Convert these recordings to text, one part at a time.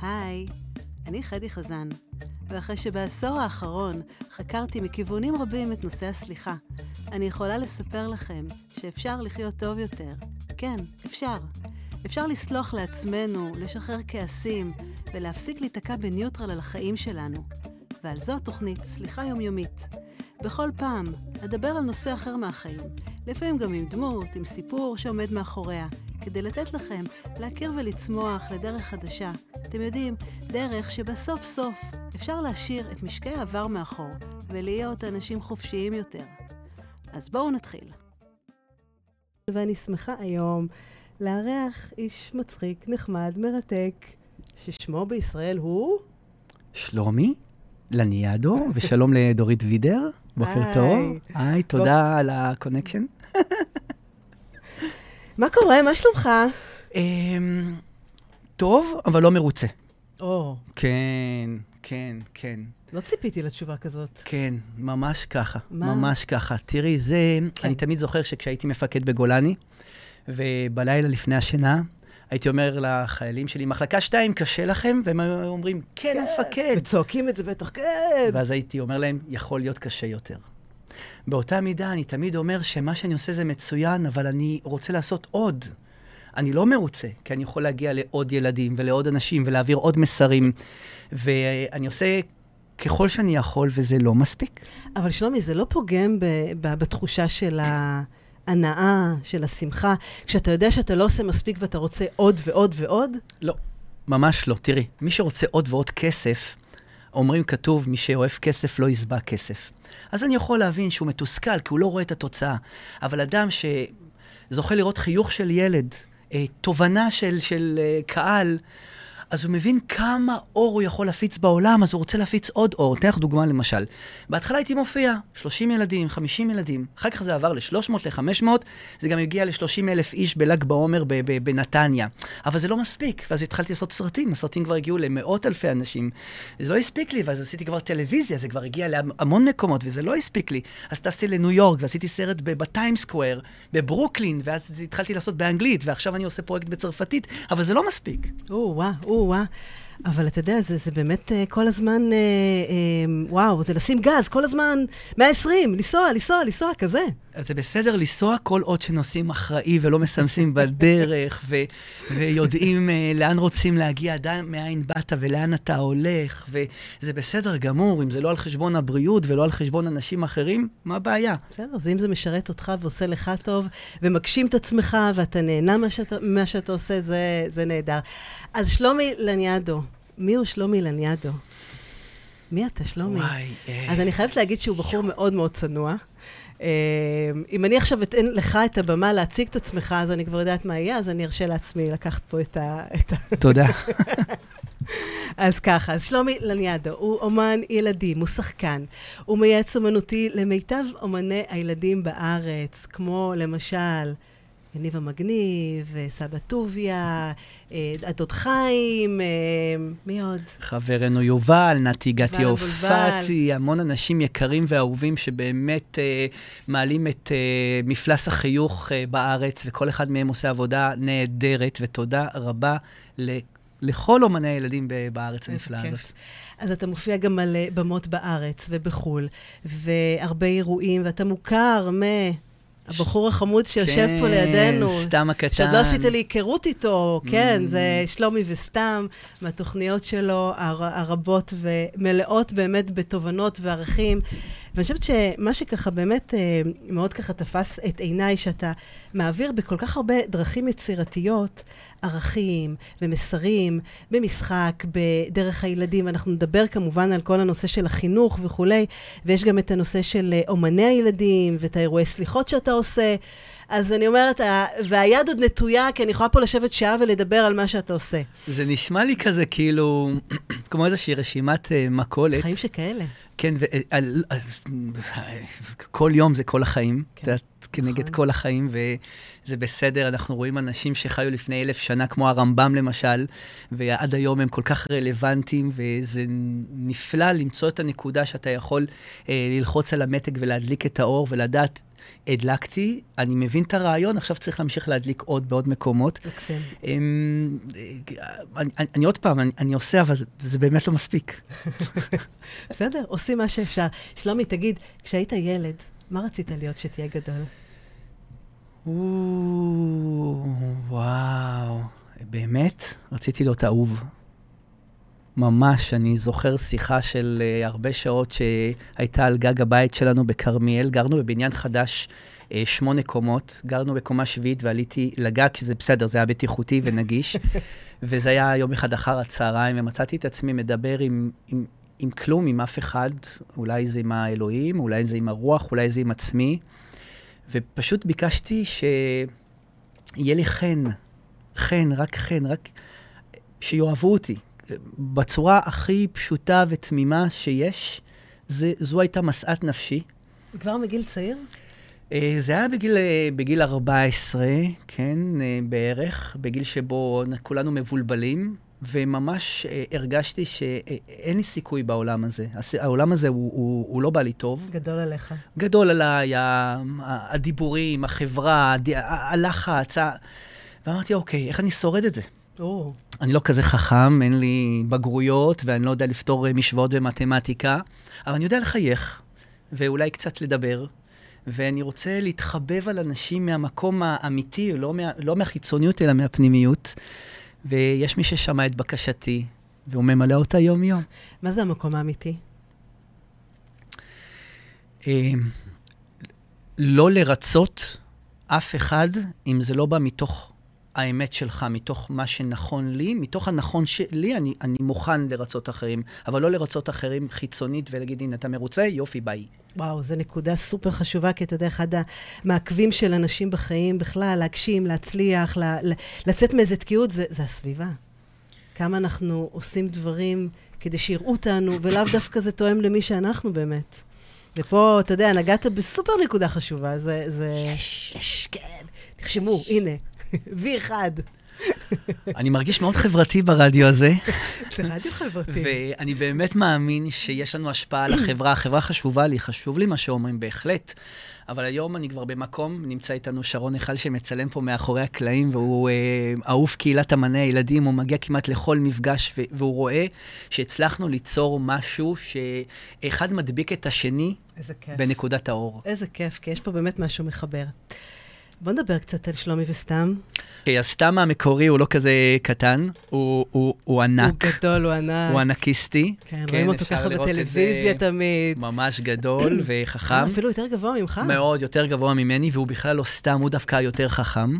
היי, אני חדי חזן, ואחרי שבעשור האחרון חקרתי מכיוונים רבים את נושא הסליחה, אני יכולה לספר לכם שאפשר לחיות טוב יותר. כן, אפשר. אפשר לסלוח לעצמנו, לשחרר כעסים, ולהפסיק להיתקע בניוטרל על החיים שלנו. ועל זו התוכנית סליחה יומיומית. בכל פעם אדבר על נושא אחר מהחיים, לפעמים גם עם דמות, עם סיפור שעומד מאחוריה, כדי לתת לכם להכיר ולצמוח לדרך חדשה. אתם יודעים, דרך שבסוף סוף אפשר להשאיר את משקעי העבר מאחור ולהיות אנשים חופשיים יותר. אז בואו נתחיל. ואני שמחה היום לארח איש מצחיק, נחמד, מרתק, ששמו בישראל הוא... שלומי לניאדו, ושלום לדורית וידר, בוקר טוב. היי, תודה על ה connection. מה קורה? מה שלומך? אמ, טוב, אבל לא מרוצה. או, כן, כן, כן. לא ציפיתי לתשובה כזאת. כן, ממש ככה, מה? ממש ככה. תראי, זה, כן. אני תמיד זוכר שכשהייתי מפקד בגולני, ובלילה לפני השינה, הייתי אומר לחיילים שלי, מחלקה 2, קשה לכם? והם היו אומרים, כן, מפקד. וצועקים את זה בטח, כן. ואז הייתי אומר להם, יכול להיות קשה יותר. באותה מידה, אני תמיד אומר שמה שאני עושה זה מצוין, אבל אני רוצה לעשות עוד. אני לא מרוצה, כי אני יכול להגיע לעוד ילדים ולעוד אנשים ולהעביר עוד מסרים, ואני עושה ככל שאני יכול, וזה לא מספיק. אבל שלומי, זה לא פוגם ב- ב- בתחושה של ההנאה, של השמחה, כשאתה יודע שאתה לא עושה מספיק ואתה רוצה עוד ועוד ועוד? לא, ממש לא. תראי, מי שרוצה עוד ועוד כסף, אומרים כתוב, מי שאוהב כסף לא יסבע כסף. אז אני יכול להבין שהוא מתוסכל, כי הוא לא רואה את התוצאה. אבל אדם שזוכה לראות חיוך של ילד, אה, תובנה של, של אה, קהל, אז הוא מבין כמה אור הוא יכול להפיץ בעולם, אז הוא רוצה להפיץ עוד אור. אתן לך דוגמה למשל. בהתחלה הייתי מופיע, 30 ילדים, 50 ילדים. אחר כך זה עבר ל-300, ל-500, זה גם הגיע ל-30 אלף איש בל"ג בעומר בנתניה. אבל זה לא מספיק, ואז התחלתי לעשות סרטים, הסרטים כבר הגיעו למאות אלפי אנשים. זה לא הספיק לי, ואז עשיתי כבר טלוויזיה, זה כבר הגיע להמון מקומות, וזה לא הספיק לי. אז טסתי לניו יורק, ועשיתי סרט בטיים סקוואר, בברוקלין, ואז התחלתי לעשות באנגלית, ועכשיו אני עושה פרויקט בצרפתית, אבל זה לא מספיק. או, וואה, או, וואה. אבל אתה יודע, זה, זה באמת אה, כל הזמן, אה, אה, וואו, זה לשים גז, כל הזמן 120, לנסוע, לנסוע, לנסוע, כזה. אז זה בסדר לנסוע כל עוד שנוסעים אחראי ולא מסמסים בדרך, ו- ויודעים uh, לאן רוצים להגיע, עדיין מאין באת ולאן אתה הולך, וזה בסדר גמור, אם זה לא על חשבון הבריאות ולא על חשבון אנשים אחרים, מה הבעיה? בסדר, זה אם זה משרת אותך ועושה לך טוב, ומגשים את עצמך, ואתה נהנה ממה שאתה, שאתה עושה, זה, זה נהדר. אז שלומי לניאדו, מי הוא שלומי לניאדו? מי אתה, שלומי? וואי, אה, אז אני חייבת להגיד שהוא בחור מאוד מאוד צנוע. אה, אם אני עכשיו אתן לך את הבמה להציג את עצמך, אז אני כבר יודעת מה יהיה, אז אני ארשה לעצמי לקחת פה. את ה... תודה. אז ככה, אז שלומי לניאדו, הוא אומן ילדים, הוא שחקן. הוא מייעץ אומנותי למיטב אומני הילדים בארץ, כמו למשל יניב המגניב, סבא טוביה, אה, הדוד חיים, אה, מי עוד? חברנו יובל, נתי גתי הופעתי, המון אנשים יקרים ואהובים שבאמת אה, מעלים את אה, מפלס החיוך אה, בארץ, וכל אחד מהם עושה עבודה נהדרת, ותודה רבה ל... לכל אומני הילדים בארץ הנפלאה. הזאת. אז אתה מופיע גם על אה, במות בארץ ובחו"ל, והרבה אירועים, ואתה מוכר מ... הבחור החמוד שיושב פה לידינו. כן, סתם הקטן. שעוד לא עשית לי היכרות איתו, כן, Mm. זה שלומי וסתם, מהתוכניות שלו הר, הרבות ומלאות באמת בתובנות וערכים. ואני חושבת שמה שככה באמת אה, מאוד ככה תפס את עיניי, שאתה מעביר בכל כך הרבה דרכים יצירתיות, ערכים ומסרים, במשחק, בדרך הילדים. אנחנו נדבר כמובן על כל הנושא של החינוך וכולי, ויש גם את הנושא של אה, אומני הילדים ואת האירועי סליחות שאתה עושה. אז אני אומרת, והיד עוד נטויה, כי אני יכולה פה לשבת שעה ולדבר על מה שאתה עושה. זה נשמע לי כזה כאילו, כמו איזושהי רשימת אה, מכולת. חיים שכאלה. כן, וכל יום זה כל החיים, כן, כנגד נכון. כל החיים, וזה בסדר, אנחנו רואים אנשים שחיו לפני אלף שנה, כמו הרמב"ם למשל, ועד היום הם כל כך רלוונטיים, וזה נפלא למצוא את הנקודה שאתה יכול אה, ללחוץ על המתג ולהדליק את האור, ולדעת הדלקתי, אני מבין את הרעיון, עכשיו צריך להמשיך להדליק עוד בעוד מקומות. מקסים. אמ, אני, אני, אני עוד פעם, אני, אני עושה, אבל זה באמת לא מספיק. בסדר, עושים מה שאפשר. שלומי, תגיד, כשהיית ילד, מה רצית להיות שתהיה גדול? וואו, באמת? רציתי להיות אהוב. ממש, אני זוכר שיחה של uh, הרבה שעות שהייתה על גג הבית שלנו בכרמיאל. גרנו בבניין חדש, uh, שמונה קומות. גרנו בקומה שביעית ועליתי לגג, שזה בסדר, זה היה בטיחותי ונגיש. וזה היה יום אחד אחר הצהריים, ומצאתי את עצמי מדבר עם, עם, עם כלום, עם אף אחד. אולי זה עם האלוהים, אולי זה עם הרוח, אולי זה עם עצמי. ופשוט ביקשתי שיהיה לי חן, חן, רק חן, רק שיאהבו אותי. בצורה הכי פשוטה ותמימה שיש, זה, זו הייתה משאת נפשי. כבר מגיל צעיר? אה, זה היה בגיל, אה, בגיל 14, כן, אה, בערך, בגיל שבו כולנו מבולבלים, וממש הרגשתי שאין לי סיכוי בעולם הזה. העולם הזה הוא, הוא, הוא לא בא לי טוב. גדול עליך. גדול עליי, הדיבורים, החברה, הלחץ, ואמרתי, אוקיי, איך אני שורד את זה? או. אני לא כזה חכם, אין לי בגרויות, ואני לא יודע לפתור אה, משוואות במתמטיקה, אבל אני יודע לחייך, ואולי קצת לדבר, ואני רוצה להתחבב על אנשים מהמקום האמיתי, לא, מה, לא מהחיצוניות, אלא מהפנימיות. ויש מי ששמע את בקשתי, והוא ממלא אותה יום-יום. מה זה המקום האמיתי? אה, לא לרצות אף אחד, אם זה לא בא מתוך האמת שלך, מתוך מה שנכון לי, מתוך הנכון שלי, אני, אני מוכן לרצות אחרים, אבל לא לרצות אחרים חיצונית ולהגיד, הנה, אתה מרוצה? יופי, ביי. וואו, זו נקודה סופר חשובה, כי אתה יודע, אחד המעכבים של אנשים בחיים בכלל, להגשים, להצליח, לה, לצאת מאיזה תקיעות, זה, זה הסביבה. כמה אנחנו עושים דברים כדי שיראו אותנו, ולאו דווקא זה תואם למי שאנחנו באמת. ופה, אתה יודע, נגעת בסופר נקודה חשובה. זה... זה... יש. יש, כן. תרשמו, הנה, V1. אני מרגיש מאוד חברתי ברדיו הזה. זה רדיו חברתי. ואני באמת מאמין שיש לנו השפעה על החברה. החברה חשובה לי, חשוב לי מה שאומרים, בהחלט. אבל היום אני כבר במקום, נמצא איתנו שרון היכל שמצלם פה מאחורי הקלעים, והוא אה, אהוב קהילת אמני הילדים, הוא מגיע כמעט לכל מפגש, והוא רואה שהצלחנו ליצור משהו שאחד מדביק את השני בנקודת האור. איזה כיף, כי יש פה באמת משהו מחבר. בוא נדבר קצת על שלומי וסתם. כי הסתם המקורי הוא לא כזה קטן, הוא, הוא, הוא ענק. הוא גדול, הוא ענק. הוא ענקיסטי. כן, כן רואים אותו ככה בטלוויזיה תמיד. ממש גדול וחכם. אפילו יותר גבוה ממך. מאוד, יותר גבוה ממני, והוא בכלל לא סתם, הוא דווקא יותר חכם.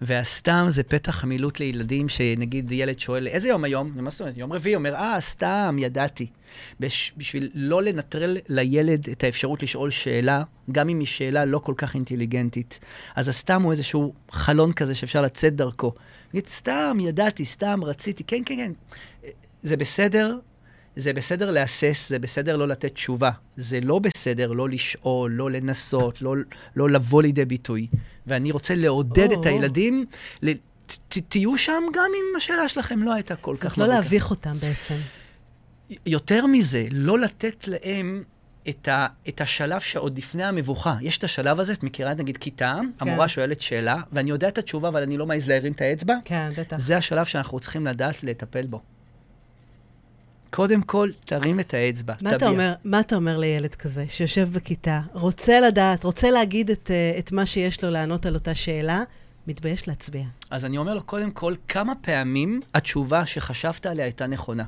והסתם זה פתח מילוט לילדים, שנגיד ילד שואל, איזה יום היום? מה זאת אומרת? יום רביעי, אומר, אה, סתם, ידעתי. בש, בשביל לא לנטרל לילד את האפשרות לשאול שאלה, גם אם היא שאלה לא כל כך אינטליגנטית. אז הסתם הוא איזשהו חלון כזה שאפשר לצאת דרכו. נגיד, סתם, ידעתי, סתם, רציתי, כן, כן, כן. זה בסדר, זה בסדר להסס, זה בסדר לא לתת תשובה. זה לא בסדר לא לשאול, לא לנסות, לא, לא לבוא לידי ביטוי. ואני רוצה לעודד oh, את הילדים, ל, ת, תהיו שם גם אם השאלה שלכם לא הייתה כל כך... לא להביך אותם בעצם. יותר מזה, לא לתת להם את, ה, את השלב שעוד לפני המבוכה. יש את השלב הזה, את מכירה נגיד כיתה, כן. המורה שואלת שאלה, ואני יודע את התשובה, אבל אני לא מעז להרים את האצבע? כן, בטח. זה השלב שאנחנו צריכים לדעת לטפל בו. קודם כל, תרים את האצבע, מה אתה, אומר, מה אתה אומר לילד כזה, שיושב בכיתה, רוצה לדעת, רוצה להגיד את, אה, את מה שיש לו לענות על אותה שאלה, מתבייש להצביע? אז אני אומר לו, קודם כל, כמה פעמים התשובה שחשבת עליה הייתה נכונה?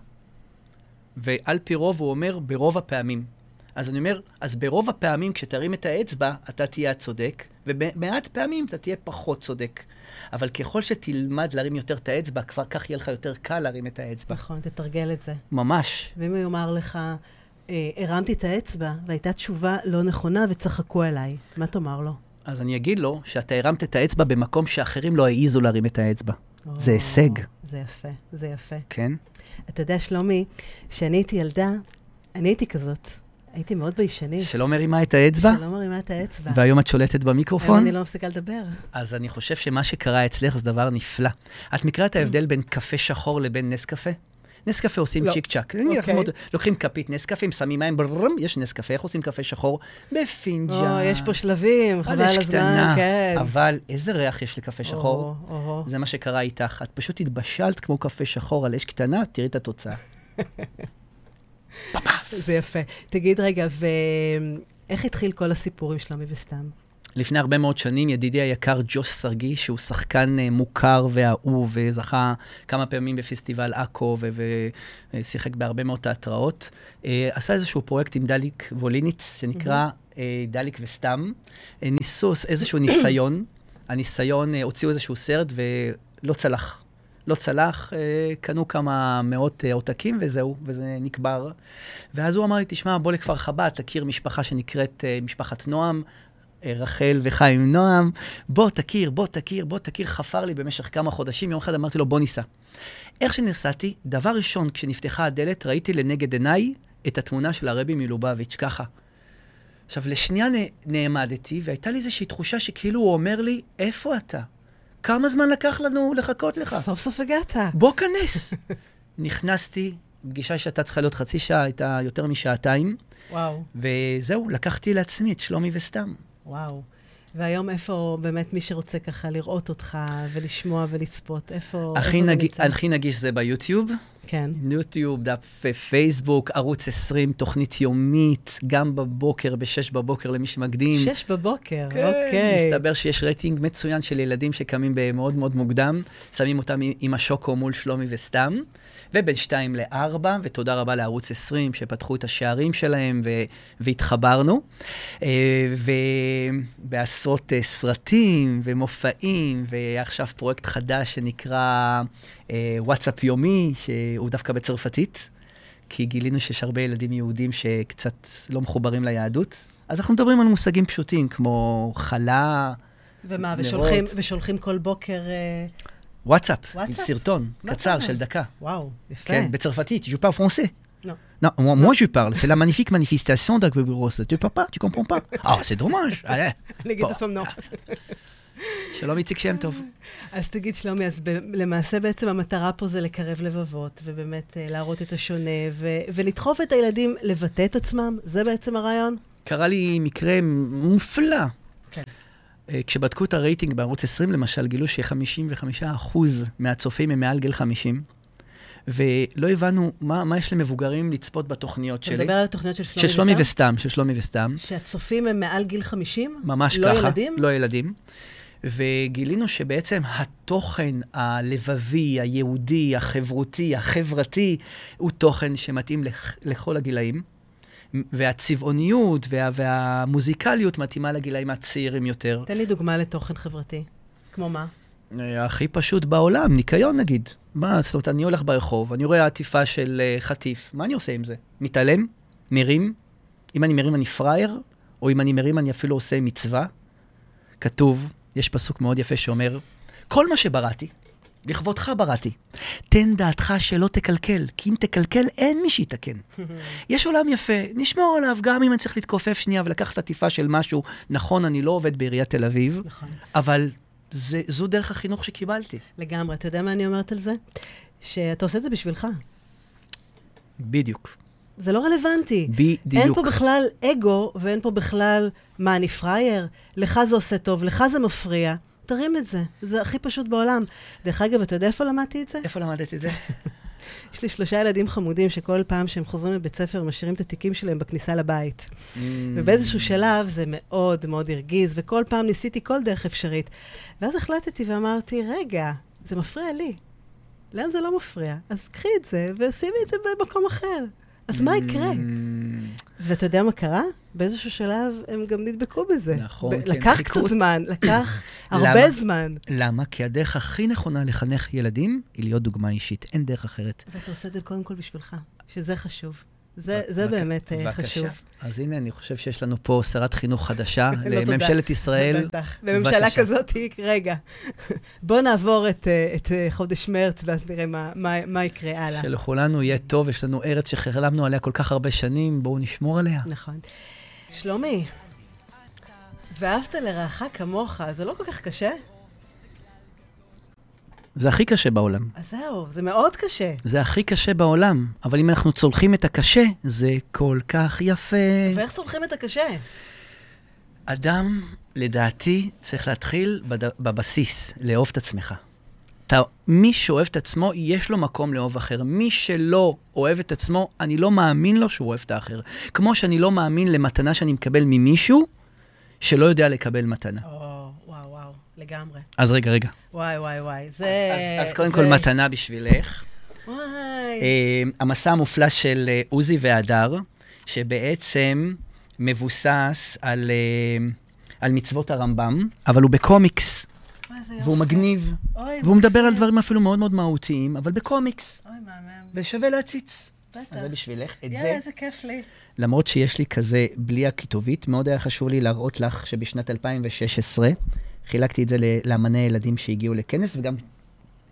ועל פי רוב הוא אומר, ברוב הפעמים. אז אני אומר, אז ברוב הפעמים כשתרים את האצבע, אתה תהיה הצודק, ובמעט פעמים אתה תהיה פחות צודק. אבל ככל שתלמד להרים יותר את האצבע, כבר כך יהיה לך יותר קל להרים את האצבע. נכון, תתרגל את זה. ממש. ואם הוא יאמר לך, אה, הרמתי את האצבע, והייתה תשובה לא נכונה וצחקו עליי, מה תאמר לו? אז אני אגיד לו שאתה הרמת את האצבע במקום שאחרים לא העיזו להרים את האצבע. או, זה הישג. זה יפה, זה יפה. כן? אתה יודע, שלומי, כשאני הייתי ילדה, אני הייתי כזאת. הייתי מאוד ביישנית. שלא מרימה את האצבע? שלא מרימה את האצבע. והיום את שולטת במיקרופון? היום אני לא מפסיקה לדבר. אז אני חושב שמה שקרה אצלך זה דבר נפלא. את מכירה את ההבדל בין קפה שחור לבין נס קפה? נס קפה עושים לא. צ'יק צ'אק. לך אוקיי. לוקחים כפית נס קפה, שמים מים, בררם, יש נס קפה, איך עושים קפה שחור? בפינג'אן. או, יש פה שלבים, חבל על הזמן, קטנה, כן. אבל איזה ריח יש לקפה שחור? או, או, זה מה שקרה איתך. את פשוט התבשלת כמו קפה שחור על אש קטנה, תראי את התוצאה. זה יפה. תגיד רגע, ואיך התחיל כל הסיפור עם שלומי וסתם? לפני הרבה מאוד שנים, ידידי היקר ג'וש סרגי, שהוא שחקן אה, מוכר ואהוב, וזכה כמה פעמים בפסטיבל עכו, ושיחק בהרבה מאוד תיאטראות, אה, עשה איזשהו פרויקט עם דליק ווליניץ, שנקרא אה, דליק וסתם. אה, ניסו איזשהו ניסיון, הניסיון, אה, הוציאו איזשהו סרט ולא צלח. לא צלח, אה, קנו כמה מאות אה, עותקים וזהו, וזה נקבר. ואז הוא אמר לי, תשמע, בוא לכפר חב"ד, תכיר משפחה שנקראת אה, משפחת נועם, רחל וחיים נועם, בוא תכיר, בוא תכיר, בוא תכיר, חפר לי במשך כמה חודשים, יום אחד אמרתי לו, בוא ניסע. איך שנסעתי, דבר ראשון, כשנפתחה הדלת, ראיתי לנגד עיניי את התמונה של הרבי מלובביץ', ככה. עכשיו, לשנייה נעמדתי, והייתה לי איזושהי תחושה שכאילו הוא אומר לי, איפה אתה? כמה זמן לקח לנו לחכות לך? סוף סוף הגעת. בוא כנס. נכנסתי, פגישה שהייתה צריכה להיות חצי שעה, הייתה יותר משעתיים, וואו, וזהו, לקחתי לעצמי את שלומי וסתם. וואו. והיום איפה באמת מי שרוצה ככה לראות אותך ולשמוע ולצפות, איפה, הכי, איפה נג... הכי נגיש זה ביוטיוב, כן. יוטיוב, דף פייסבוק, ערוץ 20, תוכנית יומית, גם בבוקר, ב-6 בבוקר למי שמקדים. שש בבוקר, כן, אוקיי. מסתבר שיש רייטינג מצוין של ילדים שקמים במאוד מאוד מוקדם, שמים אותם עם השוקו מול שלומי וסתם, ובין 2 ל-4, ותודה רבה לערוץ 20 שפתחו את השערים שלהם ו- והתחברנו. אה, ובעשרות אה, סרטים ומופעים, ועכשיו פרויקט חדש שנקרא אה, וואטסאפ יומי, שהוא דווקא בצרפתית. כי גילינו שיש הרבה ילדים יהודים שקצת לא מחוברים ליהדות. אז אנחנו מדברים על מושגים פשוטים, כמו חלה, ומה, נרות. ושולחים, ושולחים כל בוקר... וואטסאפ, עם? סרטון קצר? של דקה. וואו, יפה. כן, בצרפתית, je parle français. לא. Non, moi, moi je parle, c'est la magnifique manifestation d'Aqueburos. Tu parles pas, tu comprends pas. Ah, c'est dommage. Allez. שלום איציק שם טוב. אז תגיד, שלומי, אז ב- למעשה בעצם המטרה פה זה לקרב לבבות, ובאמת אה, להראות את השונה, ו- ולדחוף את הילדים לבטא את עצמם? זה בעצם הרעיון? קרה לי מקרה מופלא. כן. אה, כשבדקו את הרייטינג בערוץ 20, למשל, גילו ש-55% מהצופים הם מעל גיל 50, ולא הבנו מה, מה יש למבוגרים לצפות בתוכניות אתה שלי. מדבר על התוכניות של שלומי של שלומי וסתם? וסתם, של שלומי וסתם. שהצופים הם מעל גיל 50? ממש לא ככה. ילדים? לא ילדים. וגילינו שבעצם התוכן הלבבי, היהודי, החברותי, החברתי, הוא תוכן שמתאים לכ- לכל הגילאים. והצבעוניות וה, והמוזיקליות מתאימה לגילאים הצעירים יותר. תן לי דוגמה לתוכן חברתי. כמו מה? אה, הכי פשוט בעולם, ניקיון נגיד. מה, זאת אומרת, אני הולך ברחוב, אני רואה עטיפה של uh, חטיף, מה אני עושה עם זה? מתעלם? מרים? אם אני מרים אני פראייר? או אם אני מרים אני אפילו עושה מצווה? כתוב, יש פסוק מאוד יפה שאומר, כל מה שבראתי, לכבודך בראתי. תן דעתך שלא תקלקל, כי אם תקלקל, אין מי שיתקן. יש עולם יפה, נשמור עליו, גם אם אני צריך להתכופף שנייה ולקחת עטיפה של משהו. נכון, אני לא עובד בעיריית תל אביב, נכון. אבל זה, זו דרך החינוך שקיבלתי. לגמרי. אתה יודע מה אני אומרת על זה? שאתה עושה את זה בשבילך. בדיוק. זה לא רלוונטי. בדיוק. אין פה בכלל אגו, ואין פה בכלל, מה, אני פראייר? לך זה עושה טוב, לך זה מפריע. תרים את זה. זה הכי פשוט בעולם. דרך אגב, אתה יודע איפה למדתי את זה? איפה למדת את זה? יש לי שלושה ילדים חמודים שכל פעם שהם חוזרים מבית ספר, משאירים את התיקים שלהם בכניסה לבית. Mm. ובאיזשהו שלב זה מאוד מאוד הרגיז, וכל פעם ניסיתי כל דרך אפשרית. ואז החלטתי ואמרתי, רגע, זה מפריע לי. להם זה לא מפריע. אז קחי את זה ושימי את זה במקום אחר. אז מה יקרה? Mm, ואתה יודע מה קרה? באיזשהו שלב הם גם נדבקו בזה. נכון, ב- הם לקח. קצת זמן, לקח הרבה למה? זמן. למה? כי הדרך הכי נכונה לחנך ילדים היא להיות דוגמה אישית. אין דרך אחרת. ואתה עושה את זה קודם כל בשבילך, שזה חשוב. זה, זה בק- באמת אה, בבקשה. חשוב. אז הנה, אני חושב שיש לנו פה שרת חינוך חדשה לא. לממשלת ישראל. בטח. בממשלה. כזאת, רגע, בוא נעבור את, אה, את אה, חודש מרץ, ואז נראה מה, מה, מה יקרה הלאה. שלכולנו יהיה טוב, יש לנו ארץ שחלמנו עליה כל כך הרבה שנים, בואו נשמור עליה. נכון. שלומי, ואהבת לרעך כמוך, זה לא כל כך קשה? זה הכי קשה בעולם. אז זהו, זה מאוד קשה. זה הכי קשה בעולם, אבל אם אנחנו צולחים את הקשה, זה כל כך יפה. ואיך צולחים את הקשה? אדם, לדעתי, צריך להתחיל בד... בבסיס, לאהוב את עצמך. אתה, מי שאוהב את עצמו, יש לו מקום לאהוב אחר. מי שלא אוהב את עצמו, אני לא מאמין לו שהוא אוהב את האחר. כמו שאני לא מאמין למתנה שאני מקבל ממישהו שלא יודע לקבל מתנה. וואו, לגמרי. אז רגע, רגע. וואי, וואי, וואי. זה... אז, אז, אז קודם זה... כל מתנה בשבילך. וואי. אה, המסע המופלא של אה, עוזי והדר, שבעצם מבוסס על, אה, על מצוות הרמב"ם, אבל הוא בקומיקס, והוא יופי. מגניב, אוי, והוא מדבר על מקסים. דברים אפילו מאוד מאוד מהותיים, אבל בקומיקס, אוי, מהמם. ושווה להציץ. בטח. אז זה בשבילך. את יאללה, זה, איזה כיף לי. למרות שיש לי כזה בלי הכיתובית, מאוד היה חשוב לי להראות לך שבשנת 2016 חילקתי את זה לאמני ילדים שהגיעו לכנס, וגם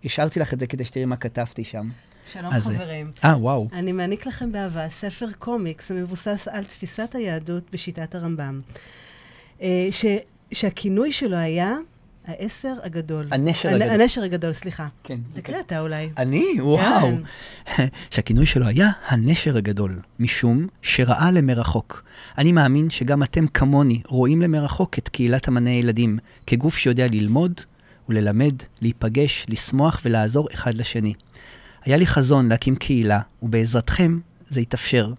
השארתי לך את זה כדי שתראי מה כתבתי שם. שלום, אז זה- חברים. אה, וואו. אני מעניק לכם באהבה ספר קומיקס המבוסס על תפיסת היהדות בשיטת הרמב"ם. אה, ש, שהכינוי שלו היה העשר הגדול. הנשר הנ- הגדול. הנשר הגדול, סליחה. כן. תקריא אתה אולי. אני? וואו. כן. שהכינוי שלו היה הנשר הגדול, משום שראה למרחוק. אני מאמין שגם אתם כמוני רואים למרחוק את קהילת אמני הילדים, כגוף שיודע ללמוד וללמד, להיפגש, לשמוח ולעזור אחד לשני. היה לי חזון להקים קהילה, ובעזרתכם זה יתאפשר.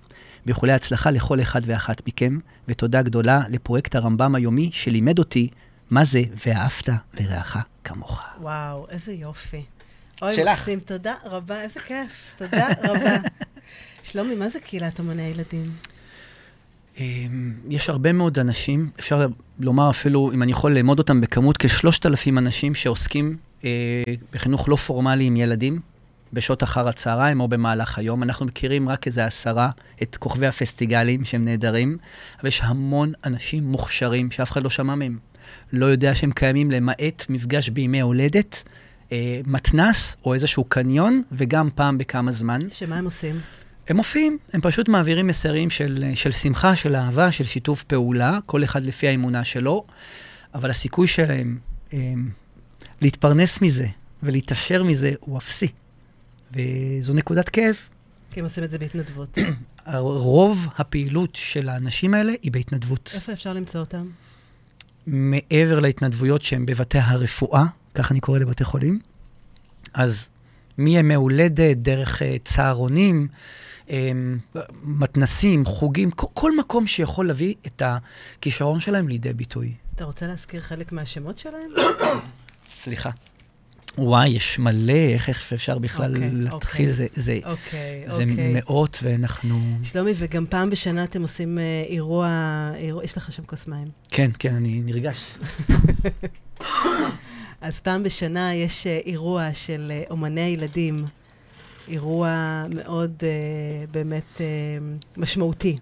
באיחולי הצלחה לכל אחד ואחת מכם, ותודה גדולה לפרויקט הרמב"ם היומי שלימד אותי מה זה ואהבת לרעך כמוך. וואו, איזה יופי. אוי, שלך. מקסים, תודה רבה, איזה כיף. תודה רבה. שלומי, מה זה קהילת אומני הילדים? אמ, יש הרבה מאוד אנשים, אפשר לומר אפילו, אם אני יכול לאמוד אותם בכמות, כשלושת אלפים אנשים שעוסקים אה, בחינוך לא פורמלי עם ילדים, בשעות אחר הצהריים או במהלך היום. אנחנו מכירים רק איזה עשרה, את כוכבי הפסטיגלים שהם נהדרים, אבל יש המון אנשים מוכשרים שאף אחד לא שמע מהם. לא יודע שהם קיימים למעט מפגש בימי הולדת, אה, מתנס או איזשהו קניון, וגם פעם בכמה זמן. שמה הם עושים? הם מופיעים, הם פשוט מעבירים מסרים של, של שמחה, של אהבה, של שיתוף פעולה, כל אחד לפי האמונה שלו, אבל הסיכוי שלהם הם, להתפרנס מזה ולהתעשר מזה הוא אפסי. וזו נקודת כאב. כי הם עושים את זה בהתנדבות. רוב הפעילות של האנשים האלה היא בהתנדבות. איפה אפשר למצוא אותם? מעבר להתנדבויות שהן בבתי הרפואה, כך אני קורא לבתי חולים, אז מימי הולדת, דרך אה, צהרונים, אמ, מתנסים, חוגים, כל, כל מקום שיכול להביא את הכישרון שלהם לידי ביטוי. אתה רוצה להזכיר חלק מהשמות שלהם? סליחה. וואי, יש מלא, איך, איך אפשר בכלל אוקיי, להתחיל? אוקיי. זה, זה, אוקיי, זה אוקיי. מאות, ואנחנו... שלומי, וגם פעם בשנה אתם עושים אה, אירוע, אירוע, יש לך שם כוס מים. כן, כן, אני נרגש. אז פעם בשנה יש אה, אירוע של אה, אומני הילדים, אירוע מאוד אה, באמת אה, משמעותי.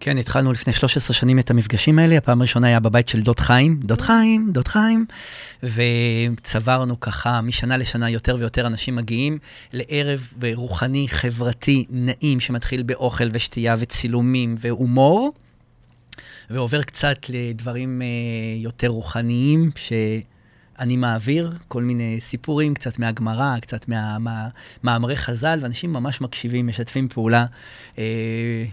כן, התחלנו לפני 13 שנים את המפגשים האלה. הפעם הראשונה היה בבית של דוד חיים, דוד חיים, דוד חיים, וצברנו ככה משנה לשנה יותר ויותר אנשים מגיעים לערב רוחני, חברתי, נעים, שמתחיל באוכל ושתייה וצילומים והומור, ועובר קצת לדברים אה, יותר רוחניים, שאני מעביר כל מיני סיפורים, קצת מהגמרא, קצת מהמאמרי חז"ל, ואנשים ממש מקשיבים, משתפים פעולה. אה,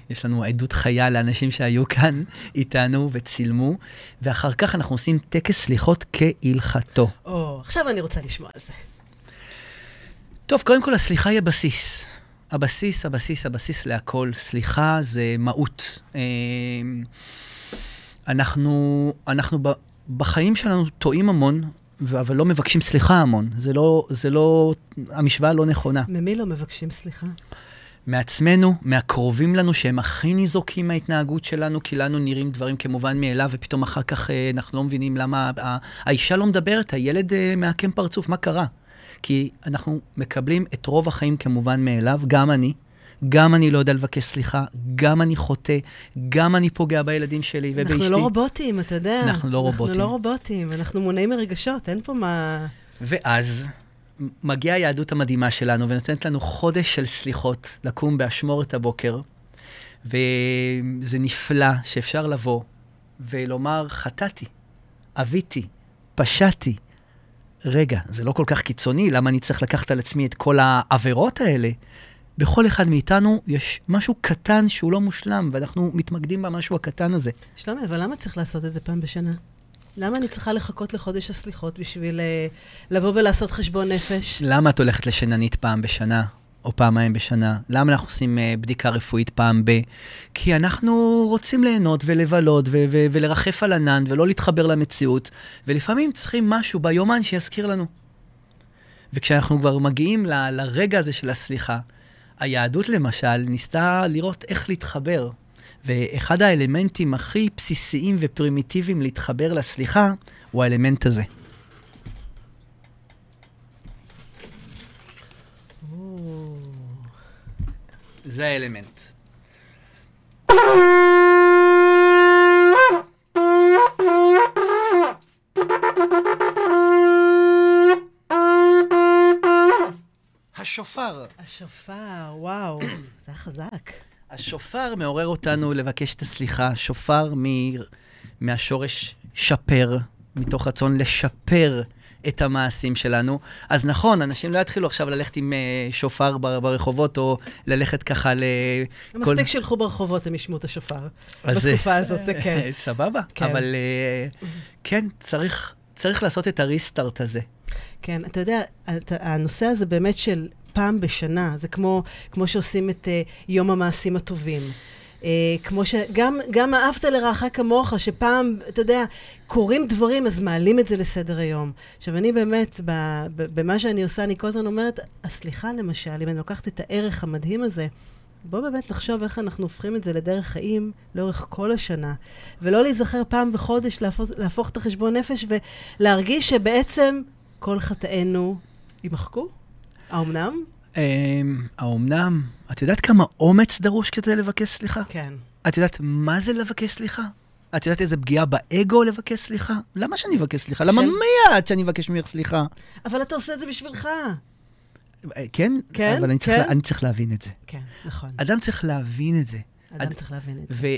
יש לנו עדות חיה לאנשים שהיו כאן איתנו וצילמו, ואחר כך אנחנו עושים טקס סליחות כהלכתו. או, עכשיו אני רוצה לשמוע על זה. טוב, קודם כל, הסליחה היא הבסיס. הבסיס, הבסיס, הבסיס להכל. סליחה זה מהות. אה, אנחנו, אנחנו ב- בחיים שלנו טועים המון, אבל לא מבקשים סליחה המון. זה לא, זה לא, המשוואה לא נכונה. ממי לא מבקשים סליחה? מעצמנו, מהקרובים לנו, שהם הכי ניזוקים מההתנהגות שלנו, כי לנו נראים דברים כמובן מאליו, ופתאום אחר כך אה, אנחנו לא מבינים למה ה- האישה לא מדברת, הילד אה, מעקם פרצוף, מה קרה? כי אנחנו מקבלים את רוב החיים כמובן מאליו, גם אני. גם אני לא יודע לבקש סליחה, גם אני חוטא, גם אני פוגע בילדים שלי ובאשתי. אנחנו לא רובוטים, אתה יודע. אנחנו לא רובוטים. אנחנו לא רובוטים, אנחנו מונעים מרגשות, אין פה מה... ואז מגיעה היהדות המדהימה שלנו ונותנת לנו חודש של סליחות, לקום באשמורת הבוקר, וזה נפלא שאפשר לבוא ולומר, חטאתי, עוויתי, פשעתי, רגע, זה לא כל כך קיצוני, למה אני צריך לקחת על עצמי את כל העבירות האלה? בכל אחד מאיתנו יש משהו קטן שהוא לא מושלם, ואנחנו מתמקדים במשהו הקטן הזה. שלומי, אבל למה צריך לעשות את זה פעם בשנה? למה אני צריכה לחכות לחודש הסליחות בשביל uh, לבוא ולעשות חשבון נפש? למה את הולכת לשננית פעם בשנה, או פעמיים בשנה? למה אנחנו עושים uh, בדיקה רפואית פעם ב... כי אנחנו רוצים ליהנות ולבלות ו- ו- ולרחף על ענן ולא להתחבר למציאות, ולפעמים צריכים משהו ביומן שיזכיר לנו. וכשאנחנו כבר מגיעים ל- לרגע הזה של הסליחה, היהדות למשל ניסתה לראות איך להתחבר. ואחד האלמנטים הכי בסיסיים ופרימיטיביים להתחבר לסליחה, הוא האלמנט הזה. זה האלמנט. השופר. השופר, וואו, זה היה חזק. השופר מעורר אותנו לבקש את הסליחה. שופר מ... מהשורש שפר, מתוך רצון לשפר את המעשים שלנו. אז נכון, אנשים לא יתחילו עכשיו ללכת עם uh, שופר בר, ברחובות, או ללכת ככה ל... כל... מספיק שילכו ברחובות, הם ישמעו את השופר. בתקופה הזאת, זה כן. סבבה, כן. אבל uh, כן, צריך, צריך לעשות את הריסטארט הזה. כן, אתה יודע, הנושא הזה באמת של פעם בשנה, זה כמו, כמו שעושים את uh, יום המעשים הטובים. Uh, כמו שגם גם אהבת לרעך כמוך, שפעם, אתה יודע, קורים דברים, אז מעלים את זה לסדר היום. עכשיו, אני באמת, ב, ב, במה שאני עושה, אני כל הזמן אומרת, הסליחה למשל, אם אני לוקחת את הערך המדהים הזה, בואו באמת נחשוב איך אנחנו הופכים את זה לדרך חיים לאורך כל השנה, ולא להיזכר פעם בחודש להפוך, להפוך את החשבון נפש ולהרגיש שבעצם כל חטאינו יימחקו. האומנם? אמ, האומנם? את יודעת כמה אומץ דרוש כדי לבקש סליחה? כן. את יודעת מה זה לבקש סליחה? את יודעת איזה פגיעה באגו לבקש סליחה? למה שאני אבקש סליחה? למה מיד שאני אבקש ממך סליחה? אבל אתה עושה את זה בשבילך. אה, כן? כן, אבל אני צריך, כן. לה, אני צריך להבין את זה. כן, נכון. אדם צריך להבין את זה. אדם צריך להבין את זה.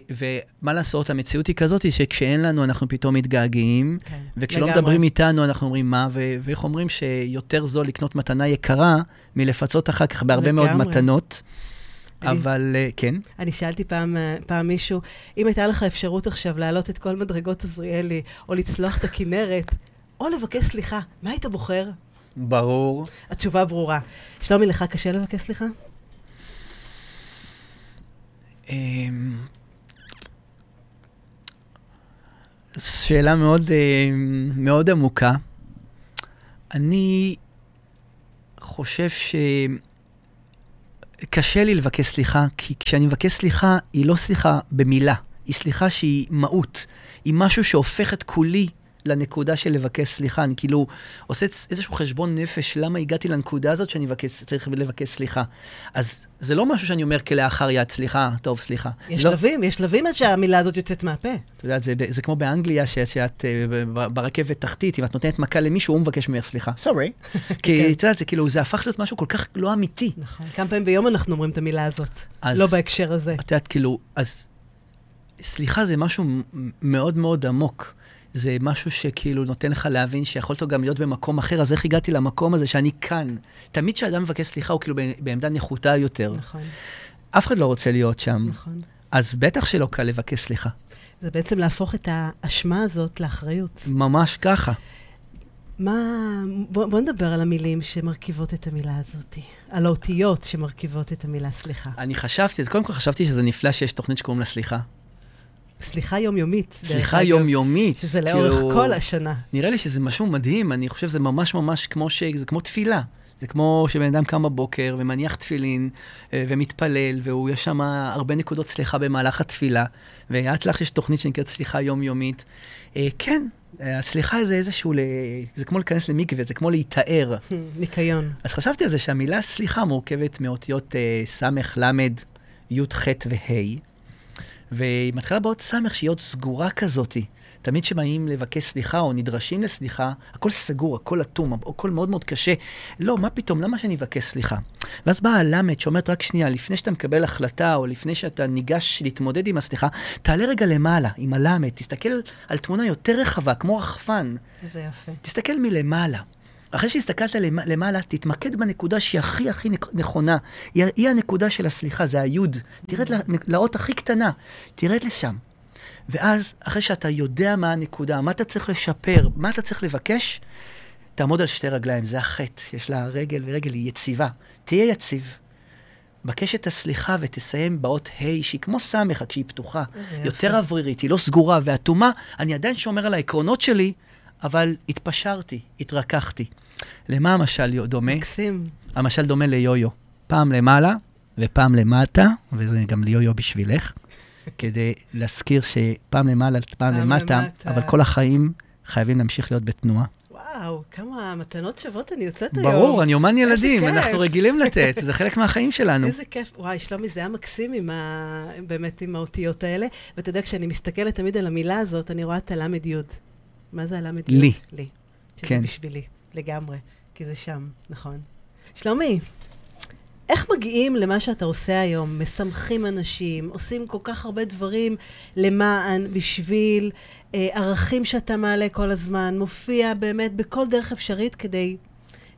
ומה לעשות, המציאות היא כזאת, שכשאין לנו, אנחנו פתאום מתגעגעים, כן, וכשלא לגמרי. מדברים איתנו, אנחנו אומרים מה, ואיך אומרים שיותר זול לקנות מתנה יקרה מלפצות אחר כך בהרבה מאוד לגמרי. מתנות. אני- אבל אה, כן, אני שאלתי פעם, אה, פעם מישהו, אם הייתה לך אפשרות עכשיו להעלות את כל מדרגות עזריאלי, או לצלוח את הכנרת, או לבקש סליחה, מה היית בוחר? ברור. התשובה ברורה. שלומי, לך קשה לבקש סליחה? אמ, שאלה מאוד, אה, מאוד עמוקה. אני חושב שקשה לי לבקש סליחה, כי כשאני מבקש סליחה, היא לא סליחה במילה, היא סליחה שהיא מהות. היא משהו שהופך את כולי לנקודה של לבקש סליחה. אני כאילו עושה איזשהו חשבון נפש, למה הגעתי לנקודה הזאת שאני מבקש, צריך לבקש סליחה. אז זה לא משהו שאני אומר כלאחר יד, סליחה, טוב, סליחה. יש לא, שלבים, יש שלבים עד שהמילה הזאת יוצאת מהפה. את יודעת, זה, זה כמו באנגליה, שאת, שאת אה, ברכבת תחתית, אם את נותנת מכה למישהו, הוא מבקש ממך סליחה. סורי. כי את יודעת, זה כאילו, זה הפך להיות משהו כל כך לא אמיתי. נכון. כמה פעמים ביום אנחנו אומרים את המילה הזאת, אז- לא בהקשר הזה. את יודעת, כאילו, אז סליחה זה משהו מאוד מאוד עמוק. זה משהו שכאילו נותן לך להבין שיכולת גם להיות במקום אחר, אז איך הגעתי למקום הזה שאני כאן? תמיד כשאדם מבקש סליחה הוא כאילו בעמדה נחותה יותר. נכון, אף אחד לא רוצה להיות שם, נכון. אז בטח שלא קל לבקש סליחה. זה בעצם להפוך את האשמה הזאת לאחריות. ממש ככה. מה... בוא, בוא נדבר על המילים שמרכיבות את המילה הזאת. על האותיות שמרכיבות את המילה סליחה. אני חשבתי, אז קודם כל חשבתי שזה נפלא שיש תוכנית שקוראים לה סליחה. סליחה יומיומית. סליחה יומיומית. שזה לאורך כאילו, כל השנה. נראה לי שזה משהו מדהים, אני חושב שזה ממש ממש כמו ש... זה כמו תפילה. זה כמו שבן אדם קם בבוקר ומניח תפילין אה, ומתפלל, והוא, יש שם הרבה נקודות סליחה במהלך התפילה, ואת לך יש תוכנית שנקראת סליחה יומיומית. אה, כן, הסליחה זה איזשהו, ל... זה כמו להיכנס למקווה, זה כמו להיטהר. ניקיון. אז חשבתי על זה שהמילה סליחה מורכבת מאותיות אה, ס', ל', י', ח' וה', והיא מתחילה בעוד ס' שהיא עוד סגורה כזאתי. תמיד כשבאים לבקש סליחה או נדרשים לסליחה, הכל סגור, הכל אטום, הכל מאוד מאוד קשה. לא, מה פתאום, למה שאני אבקש סליחה? ואז באה הלמד שאומרת, רק שנייה, לפני שאתה מקבל החלטה, או לפני שאתה ניגש להתמודד עם הסליחה, תעלה רגע למעלה, עם הלמד, תסתכל על תמונה יותר רחבה, כמו רחפן. איזה יפה. תסתכל מלמעלה. אחרי שהסתכלת למ- למעלה, תתמקד בנקודה שהיא הכי הכי נכונה. היא, היא הנקודה של הסליחה, זה היוד. תרד לאות הכי קטנה, תרד לשם. ואז, אחרי שאתה יודע מה הנקודה, מה אתה צריך לשפר, מה אתה צריך לבקש, תעמוד על שתי רגליים, זה החטא. יש לה רגל ורגל, היא יציבה. תהיה יציב. בקש את הסליחה ותסיים באות ה' שהיא כמו ס' רק שהיא פתוחה. יותר. אוורירית, היא לא סגורה ואטומה. אני עדיין שומר על העקרונות שלי, אבל התפשרתי, התרככתי. למה המשל דומה? מקסים. המשל דומה ליו-יו. פעם למעלה ופעם למטה, וזה גם ליו-יו בשבילך, כדי להזכיר שפעם למעלה, פעם פעם למטה, למטה. אבל כל החיים חייבים להמשיך להיות בתנועה. וואו, כמה מתנות שוות אני יוצאת היום. ברור, אני אומן ילדים. אנחנו רגילים לתת, זה חלק מהחיים שלנו. איזה כיף. וואי, שלומי, זה היה מקסים עם ה... באמת עם האותיות האלה. ואתה יודע, כשאני מסתכלת תמיד על המילה הזאת, אני רואה את יוד. מה זה יוד? לי. לי. שזה כן. בשבילי, לגמרי. כי זה שם, נכון. שלומי, איך מגיעים למה שאתה עושה היום? משמחים אנשים, עושים כל כך הרבה דברים למען, בשביל, אה, ערכים שאתה מעלה כל הזמן, מופיע באמת בכל דרך אפשרית כדי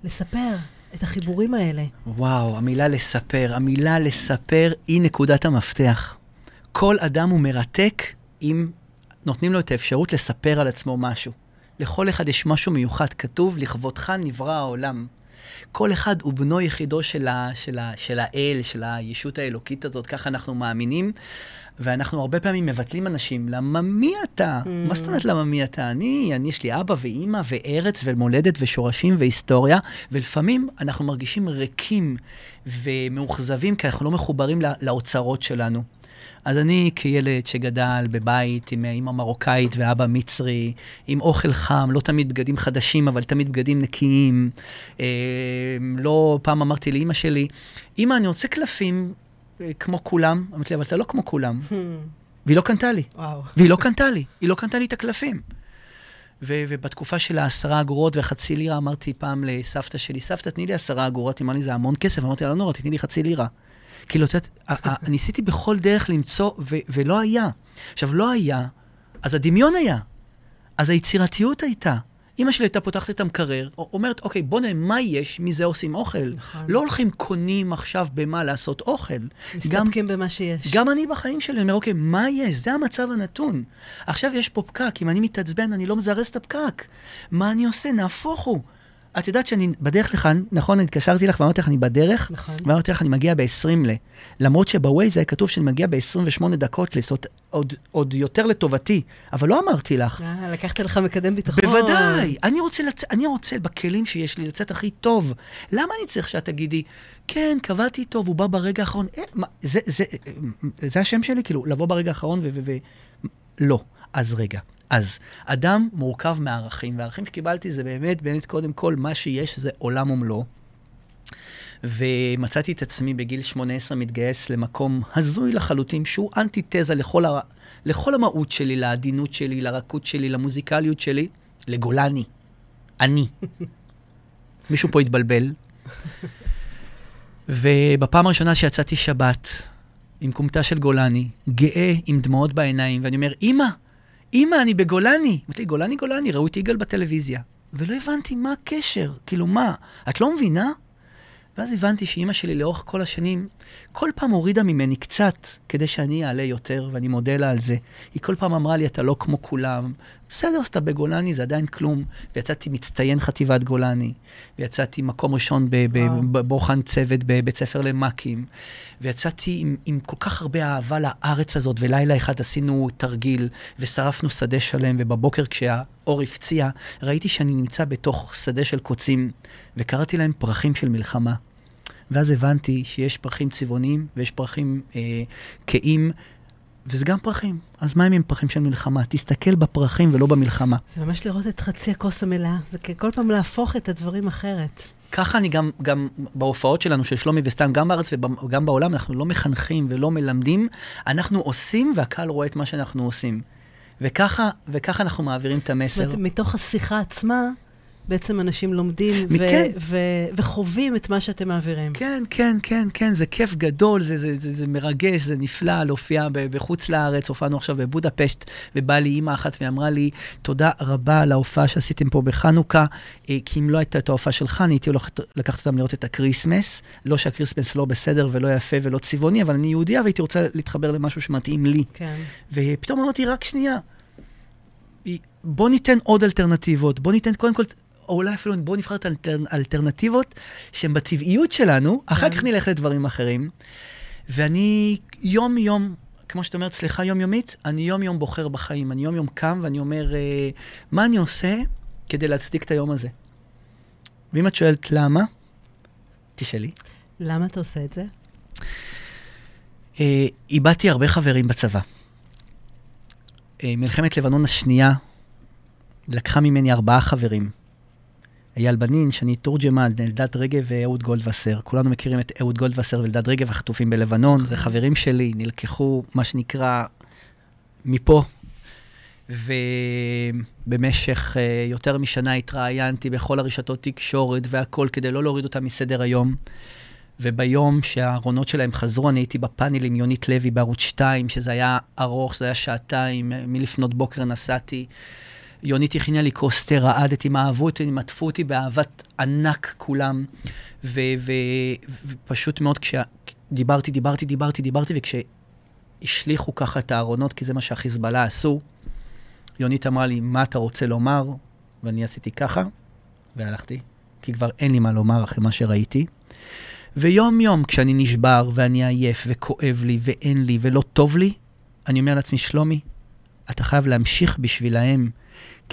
לספר את החיבורים האלה. וואו, המילה לספר, המילה לספר היא נקודת המפתח. כל אדם הוא מרתק אם נותנים לו את האפשרות לספר על עצמו משהו. לכל אחד יש משהו מיוחד, כתוב, לכבודך נברא העולם. כל אחד הוא בנו יחידו של, ה, של, ה, של האל, של הישות האלוקית הזאת, ככה אנחנו מאמינים. ואנחנו הרבה פעמים מבטלים אנשים, למה מי אתה? Mm. מה זאת אומרת למה מי אתה? אני, אני, יש לי אבא ואימא וארץ ומולדת ושורשים והיסטוריה, ולפעמים אנחנו מרגישים ריקים ומאוכזבים, כי אנחנו לא מחוברים לא, לאוצרות שלנו. אז אני כילד שגדל בבית עם אימא מרוקאית ואבא מצרי, עם אוכל חם, לא תמיד בגדים חדשים, אבל תמיד בגדים נקיים. אה, לא, פעם אמרתי לאימא שלי, אימא, אני רוצה קלפים אה, כמו כולם. אמרתי לי, אבל אתה לא כמו כולם. והיא לא קנתה לי. וואו. והיא לא קנתה לי, היא לא קנתה לי את הקלפים. ו- ובתקופה של העשרה אגורות וחצי לירה, אמרתי פעם לסבתא שלי, סבתא, תני לי עשרה אגורות, היא אמרה לי, זה המון כסף. אמרתי לה, לא נורא, תתני לי חצי לירה. כאילו, את יודעת, ניסיתי בכל דרך למצוא, ו- ולא היה. עכשיו, לא היה, אז הדמיון היה. אז היצירתיות הייתה. אימא שלי הייתה פותחת את המקרר, אומרת, אוקיי, בוא נראה מה יש, מזה עושים אוכל. נכון. לא הולכים קונים עכשיו במה לעשות אוכל. גם מסתפקים במה שיש. גם אני בחיים שלי, אומר, אוקיי, מה יש? זה המצב הנתון. עכשיו יש פה פקק, אם אני מתעצבן, אני לא מזרז את הפקק. מה אני עושה? נהפוך הוא. את יודעת שאני בדרך לכאן, נכון, אני התקשרתי לך ואמרתי לך, אני בדרך, נכון. ואמרתי לך, אני מגיע ב-20 ל... למרות שבווייז היה כתוב שאני מגיע ב-28 דקות, לעשות עוד, עוד יותר לטובתי, אבל לא אמרתי לך. אה, לקחת לך מקדם ביטחון. בוודאי, אני רוצה, לצ... אני רוצה בכלים שיש לי לצאת הכי טוב. למה אני צריך שאת תגידי, כן, קבעתי טוב, הוא בא ברגע האחרון. אה, מה, זה, זה, זה השם שלי? כאילו, לבוא ברגע האחרון ו... ו, ו... לא. אז רגע. אז אדם מורכב מערכים, והערכים שקיבלתי זה באמת, באמת, קודם כל, מה שיש זה עולם ומלואו. ומצאתי את עצמי בגיל 18 מתגייס למקום הזוי לחלוטין, שהוא אנטיתזה לכל, ה... לכל המהות שלי, לעדינות שלי, לרכות שלי, למוזיקליות שלי, לגולני. אני. מישהו פה התבלבל. ובפעם הראשונה שיצאתי שבת, עם כומתה של גולני, גאה עם דמעות בעיניים, ואני אומר, אמא, אמא, אני בגולני. אמרתי לי, גולני, גולני, ראו את יגאל בטלוויזיה. ולא הבנתי מה הקשר, כאילו, מה, את לא מבינה? ואז הבנתי שאימא שלי לאורך כל השנים, כל פעם הורידה ממני קצת כדי שאני אעלה יותר, ואני מודה לה על זה. היא כל פעם אמרה לי, אתה לא כמו כולם. בסדר, אז אתה בגולני, זה עדיין כלום. ויצאתי מצטיין חטיבת גולני, ויצאתי מקום ראשון. בבוחן צוות בבית ספר למ"כים, ויצאתי עם, עם כל כך הרבה אהבה לארץ הזאת, ולילה אחד עשינו תרגיל, ושרפנו שדה שלם, ובבוקר כשהאור הפציע, ראיתי שאני נמצא בתוך שדה של קוצים, וקראתי להם פרחים של מלחמה. ואז הבנתי שיש פרחים צבעוניים ויש פרחים אה, כהים, וזה גם פרחים. אז מה אם הם פרחים של מלחמה? תסתכל בפרחים ולא במלחמה. זה ממש לראות את חצי הכוס המלאה. זה כל פעם להפוך את הדברים אחרת. ככה אני גם, גם בהופעות שלנו, של שלומי וסתם, גם בארץ וגם בעולם, אנחנו לא מחנכים ולא מלמדים, אנחנו עושים והקהל רואה את מה שאנחנו עושים. וככה, וככה אנחנו מעבירים את המסר. זאת אומרת, מתוך השיחה עצמה, בעצם אנשים לומדים ו-. ו- וחווים את מה שאתם מעבירים. כן, כן, כן, כן, זה כיף גדול, זה, זה, זה, זה מרגש, זה נפלא להופיע בחוץ לארץ. הופענו עכשיו בבודפשט, ובאה לי אימא אחת והיא אמרה לי, תודה רבה על ההופעה שעשיתם פה בחנוכה, אה, כי אם לא הייתה את ההופעה שלך, אני הייתי הולך לקחת אותם לראות את ה Christmas. לא שהקריסמס לא בסדר ולא יפה ולא צבעוני, אבל אני יהודייה והייתי רוצה להתחבר למשהו שמתאים לי. כן. ופתאום אמרתי, רק שנייה, בוא ניתן עוד אלטרנטיבות, בוא ניתן קודם כל, או אולי אפילו בוא נבחר את האלטרנטיבות שהן בטבעיות שלנו, אחר כך נלך לדברים אחרים. ואני יום-יום, כמו שאת אומרת, סליחה יומיומית, אני יום-יום בוחר בחיים. אני יום-יום קם ואני אומר, אה, מה אני עושה כדי להצדיק את היום הזה? ואם את שואלת למה, תשאלי. למה אתה עושה את זה? אה, איבדתי הרבה חברים בצבא. אה, מלחמת לבנון השנייה לקחה ממני ארבעה חברים. אייל בנין, שני תורג'מן, אלדד רגב ואהוד גולדווסר. כולנו מכירים את אהוד גולדווסר ואלדד רגב, החטופים בלבנון. זה חברים שלי, נלקחו, מה שנקרא, מפה. ובמשך uh, יותר משנה התראיינתי בכל הרשתות תקשורת והכול כדי לא להוריד אותם מסדר היום. וביום שהארונות שלהם חזרו, אני הייתי בפאנל עם יונית לוי בערוץ 2, שזה היה ארוך, זה היה שעתיים, מלפנות בוקר נסעתי. יונית הכינה לי כוס תה, רעדתי, הם אהבו אותי, הם עטפו אותי באהבת ענק כולם. ופשוט מאוד כשדיברתי, דיברתי, דיברתי, דיברתי, וכשהשליכו ככה את הארונות, כי זה מה שהחיזבאללה עשו, יונית אמרה לי, מה אתה רוצה לומר? ואני עשיתי ככה, והלכתי, כי כבר אין לי מה לומר אחרי מה שראיתי. ויום-יום, כשאני נשבר ואני עייף וכואב לי ואין לי ולא טוב לי, אני אומר לעצמי, שלומי, אתה חייב להמשיך בשבילהם,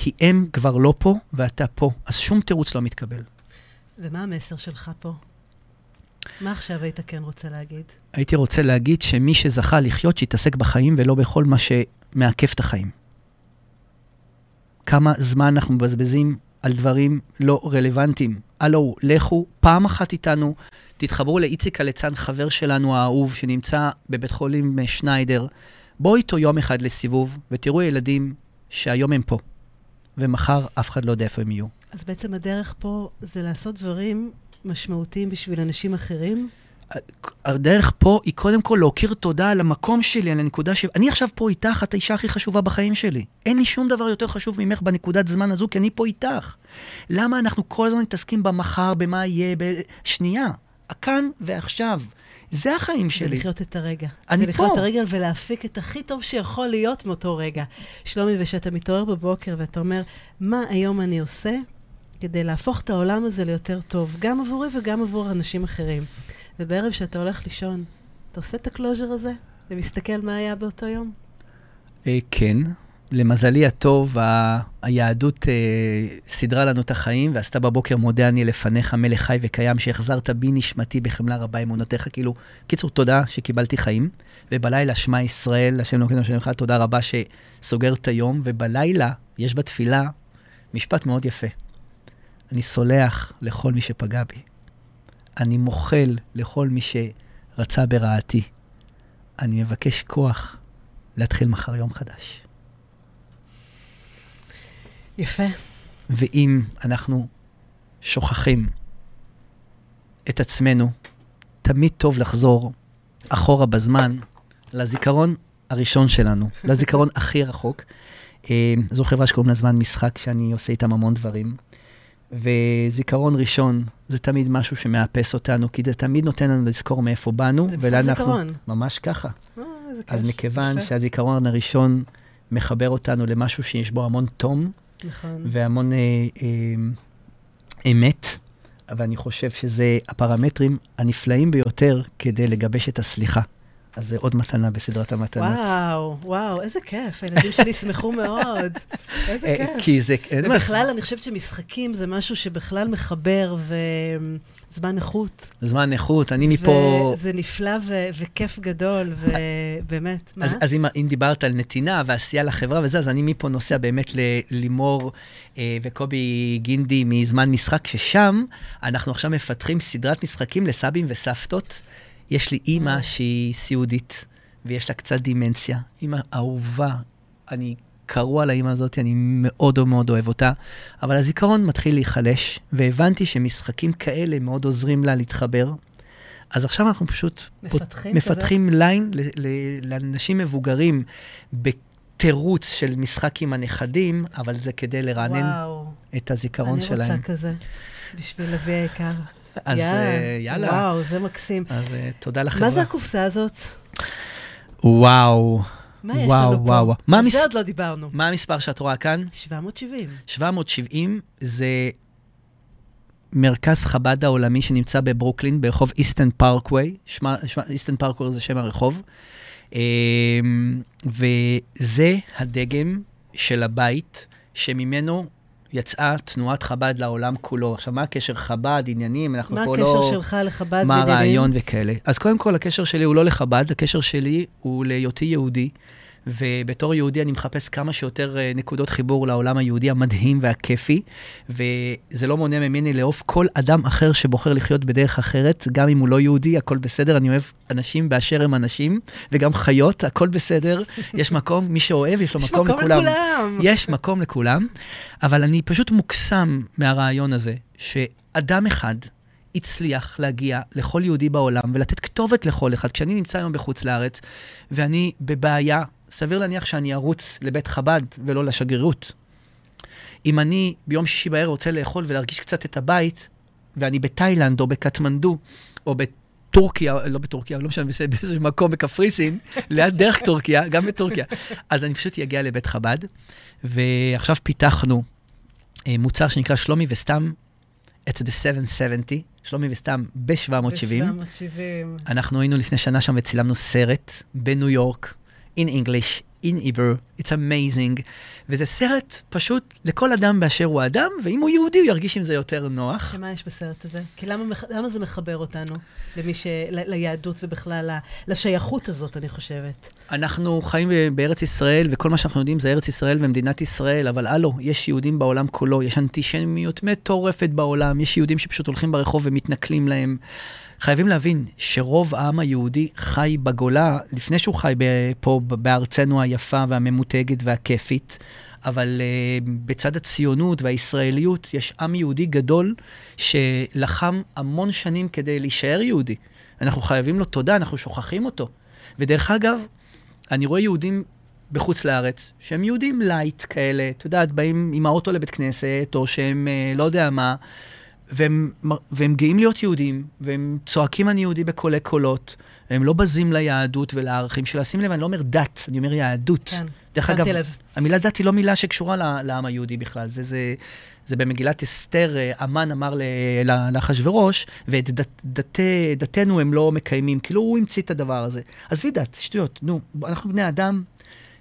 כי הם כבר לא פה ואתה פה, אז שום תירוץ לא מתקבל. ומה המסר שלך פה? מה עכשיו היית כן רוצה להגיד? הייתי רוצה להגיד שמי שזכה לחיות, שיתעסק בחיים ולא בכל מה שמעכב את החיים. כמה זמן אנחנו מבזבזים על דברים לא רלוונטיים. הלו, לכו פעם אחת איתנו, תתחברו לאיציק הליצן, חבר שלנו האהוב, שנמצא בבית חולים שניידר. בואו איתו יום אחד לסיבוב, ותראו ילדים שהיום הם פה, ומחר אף אחד לא יודע איפה הם יהיו. אז בעצם הדרך פה זה לעשות דברים משמעותיים בשביל אנשים אחרים? הדרך פה היא קודם כל להכיר תודה על המקום שלי, על הנקודה ש... אני עכשיו פה איתך, את האישה הכי חשובה בחיים שלי. אין לי שום דבר יותר חשוב ממך בנקודת זמן הזו, כי אני פה איתך. למה אנחנו כל הזמן מתעסקים במחר, במה יהיה, ב... שנייה, כאן ועכשיו. זה החיים שלי. זה לחיות את הרגע. אני זה פה. לחיות את הרגע ולהפיק את הכי טוב שיכול להיות מאותו רגע. שלומי, וכשאתה מתעורר בבוקר ואתה אומר, מה היום אני עושה כדי להפוך את העולם הזה ליותר טוב, גם עבורי וגם עבור אנשים אחרים. ובערב שאתה הולך לישון, אתה עושה את הקלוז'ר הזה ומסתכל מה היה באותו יום? אה, כן. למזלי הטוב, ה- היהדות אה, סידרה לנו את החיים, ועשתה בבוקר מודה אני לפניך, מלך חי וקיים, שהחזרת בי נשמתי בחמלה רבה אמונותיך. כאילו, קיצור, תודה שקיבלתי חיים. ובלילה, שמע ישראל, השם אלוקינו השם אחד, תודה רבה שסוגר את היום. ובלילה, יש בתפילה משפט מאוד יפה. אני סולח לכל מי שפגע בי. אני מוחל לכל מי שרצה ברעתי. אני מבקש כוח להתחיל מחר יום חדש. יפה. ואם אנחנו שוכחים את עצמנו, תמיד טוב לחזור אחורה בזמן לזיכרון הראשון שלנו, לזיכרון הכי רחוק. אה, זו חברה שקוראים לה זמן משחק, שאני עושה איתם המון דברים. וזיכרון ראשון זה תמיד משהו שמאפס אותנו, כי זה תמיד נותן לנו לזכור מאיפה באנו. זה בסוף ולאן אנחנו- זיכרון. ממש ככה. אה. אז מכיוון. שהזיכרון הראשון מחבר אותנו למשהו שיש בו המון תום, נכון. והמון אה, אה, אמת, אבל אני חושב שזה הפרמטרים הנפלאים ביותר כדי לגבש את הסליחה. אז זה עוד מתנה בסדרת המתנות. וואו, וואו, איזה כיף. הילדים שלי ישמחו מאוד. איזה אה, כיף. כי זה... ובכלל, אני חושבת שמשחקים זה משהו שבכלל מחבר, וזמן איכות. זמן איכות, אני מפה... וזה נפלא ו- וכיף גדול, ובאמת, מה? אז, אז אם, אם דיברת על נתינה ועשייה לחברה וזה, אז אני מפה נוסע באמת ללימור אה, וקובי גינדי מזמן משחק, ששם אנחנו עכשיו מפתחים סדרת משחקים לסבים וסבתות. יש לי אימא שהיא סיעודית, ויש לה קצת דימנציה. אימא אהובה, אני קרוע לאימא הזאת, אני מאוד מאוד אוהב אותה, אבל הזיכרון מתחיל להיחלש, והבנתי שמשחקים כאלה מאוד עוזרים לה להתחבר. אז עכשיו אנחנו פשוט מפתחים, מפתחים ליין לאנשים מבוגרים בתירוץ של משחק עם הנכדים, אבל זה כדי לרענן וואו, את הזיכרון אני שלהם. רוצה כזה, בשביל אבי היקר. אז אה, יאללה. וואו, זה מקסים. אז אה, תודה לחברה. מה זה הקופסה הזאת? וואו. מה יש וואו, לנו פה? וואו, וואו. מה על זה עוד לא דיברנו. מה המספר שאת רואה כאן? 770. 770 זה מרכז חב"ד העולמי שנמצא בברוקלין, ברחוב איסטן פארקווי. איסטן פארקווי זה שם הרחוב. אמ, וזה הדגם של הבית שממנו יצאה תנועת חב"ד לעולם כולו. עכשיו, מה הקשר חב"ד, עניינים? אנחנו מה פה הקשר לא... שלך לחב"ד מה ועניינים? הרעיון וכאלה. אז קודם כל, הקשר שלי הוא לא לחב"ד, הקשר שלי הוא להיותי יהודי, ובתור יהודי אני מחפש כמה שיותר אה, נקודות חיבור לעולם היהודי המדהים והכיפי, וזה לא מונע ממני לאהוב כל אדם אחר שבוחר לחיות בדרך אחרת, גם אם הוא לא יהודי, הכל בסדר, אני אוהב אנשים באשר הם אנשים, וגם חיות, הכל בסדר, יש מקום, מי שאוהב, יש לו יש מקום מקום לכולם. לכולם. יש מקום לכולם, אבל אני פשוט מוקסם מהרעיון הזה, שאדם אחד הצליח להגיע לכל יהודי בעולם ולתת כתובת לכל אחד. כשאני נמצא היום בחוץ לארץ ואני בבעיה, סביר להניח שאני ארוץ לבית חב"ד ולא לשגרירות. אם אני ביום שישי בערב רוצה לאכול ולהרגיש קצת את הבית, ואני בתאילנד או בקטמנדו או בטורקיה, לא בטורקיה, לא משנה, באיזה מקום בקפריסין, ליד דרך טורקיה, גם בטורקיה. אז אני פשוט אגיע לבית חב"ד, ועכשיו פיתחנו אה, מוצר שנקרא שלומי וסתם את The 770, שלומי וסתם ב-770. ב-770. אנחנו היינו לפני שנה שם וצילמנו סרט בניו יורק, in English, in Hebrew, it's amazing, וזה סרט פשוט לכל אדם באשר הוא אדם, ואם הוא יהודי הוא ירגיש עם זה יותר נוח. שמה יש בסרט הזה? כי למה, למה זה מחבר אותנו? למי ש... ל- ליהדות ובכלל לשייכות הזאת, אני חושבת. אנחנו חיים בארץ ישראל, וכל מה שאנחנו יודעים זה ארץ ישראל ומדינת ישראל, אבל הלו, יש יהודים בעולם כולו, יש אנטישמיות מטורפת בעולם, יש יהודים שפשוט הולכים ברחוב ומתנכלים להם. חייבים להבין שרוב העם היהודי חי בגולה, לפני שהוא חי פה בארצנו היפה והממותגת והכיפית, אבל uh, בצד הציונות והישראליות יש עם יהודי גדול שלחם המון שנים כדי להישאר יהודי. אנחנו חייבים לו תודה, אנחנו שוכחים אותו. ודרך אגב, אני רואה יהודים בחוץ לארץ, שהם יהודים light כאלה, את יודעת, באים עם האוטו לבית כנסת, או שהם אה, לא יודע מה, והם, והם גאים להיות יהודים, והם צועקים אני יהודי בקולי קולות, והם לא בזים ליהדות ולערכים שלה. שים לב, אני לא אומר דת, אני אומר יהדות. כן, דרך אגב, לב. המילה דת היא לא מילה שקשורה לעם היהודי בכלל. זה, זה, זה במגילת אסתר, אה, המן אמר לאחשוורוש, ואת דת, דת, דתנו הם לא מקיימים. כאילו, הוא המציא את הדבר הזה. עזבי דת, שטויות. נו, אנחנו בני אדם,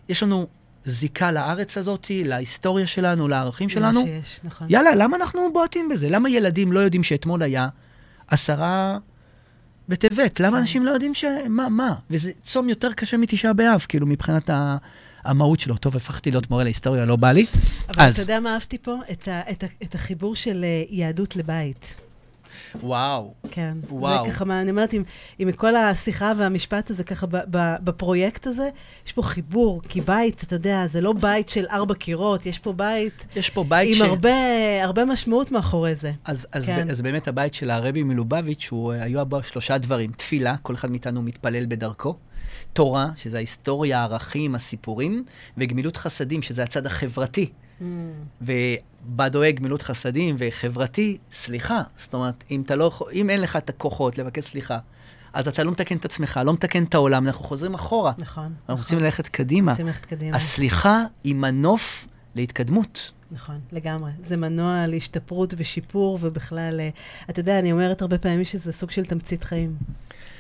יש לנו זיקה לארץ הזאת, להיסטוריה שלנו, לערכים שלנו. מה שיש, נכון. יאללה, למה אנחנו בועטים בזה? למה ילדים לא יודעים שאתמול היה עשרה בטבת? למה כן. אנשים לא יודעים ש... מה, מה? וזה צום יותר קשה מתשעה באב, כאילו, מבחינת ה... המהות שלו. טוב, הפכתי להיות מורה להיסטוריה, לא בא לי. אבל אז- אתה יודע מה אהבתי פה? את, ה, את, ה, את החיבור של אה, יהדות לבית. וואו. כן. וואו. זה ככה, מה, אני אומרת, עם, עם כל השיחה והמשפט הזה, ככה, ב, ב, בפרויקט הזה, יש פה חיבור, כי בית, אתה יודע, זה לא בית של ארבע קירות, יש פה בית יש פה בית עם ש... הרבה, הרבה משמעות מאחורי זה. אז, אז, כן. כן. אז באמת הבית של הרבי מלובביץ', הוא, אה, היו בו שלושה דברים. תפילה, כל אחד מאיתנו מתפלל בדרכו. תורה, שזה ההיסטוריה, הערכים, הסיפורים, וגמילות חסדים, שזה הצד החברתי. ובדואג גמילות חסדים וחברתי, סליחה. זאת אומרת, אם, לא, אם אין לך את הכוחות לבקש סליחה, אז אתה לא מתקן את עצמך, לא מתקן את העולם, אנחנו חוזרים אחורה. נכון. אנחנו נכון. רוצים ללכת קדימה. רוצים ללכת קדימה. הסליחה היא מנוף להתקדמות. נכון, לגמרי. זה מנוע להשתפרות ושיפור, ובכלל, אה, אתה יודע, אני אומרת הרבה פעמים שזה סוג של תמצית חיים.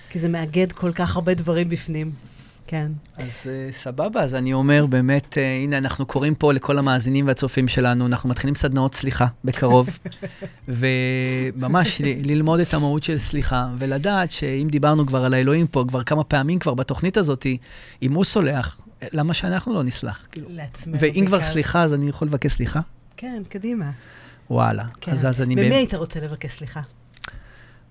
כי זה מאגד כל כך הרבה דברים בפנים. כן. אז uh, סבבה, אז אני אומר באמת, uh, הנה, אנחנו קוראים פה לכל המאזינים והצופים שלנו, אנחנו מתחילים סדנאות סליחה בקרוב, וממש ל- ללמוד את המהות של סליחה, ולדעת שאם דיברנו כבר על האלוהים פה, כבר כמה פעמים כבר בתוכנית הזאת, אם הוא סולח, למה שאנחנו לא נסלח? כאילו, לעצמנו. ואם כבר. סליחה, אז אני יכול לבקש סליחה? כן, קדימה. וואלה. כן. אז, אז אני, באמת, היית רוצה לבקש סליחה?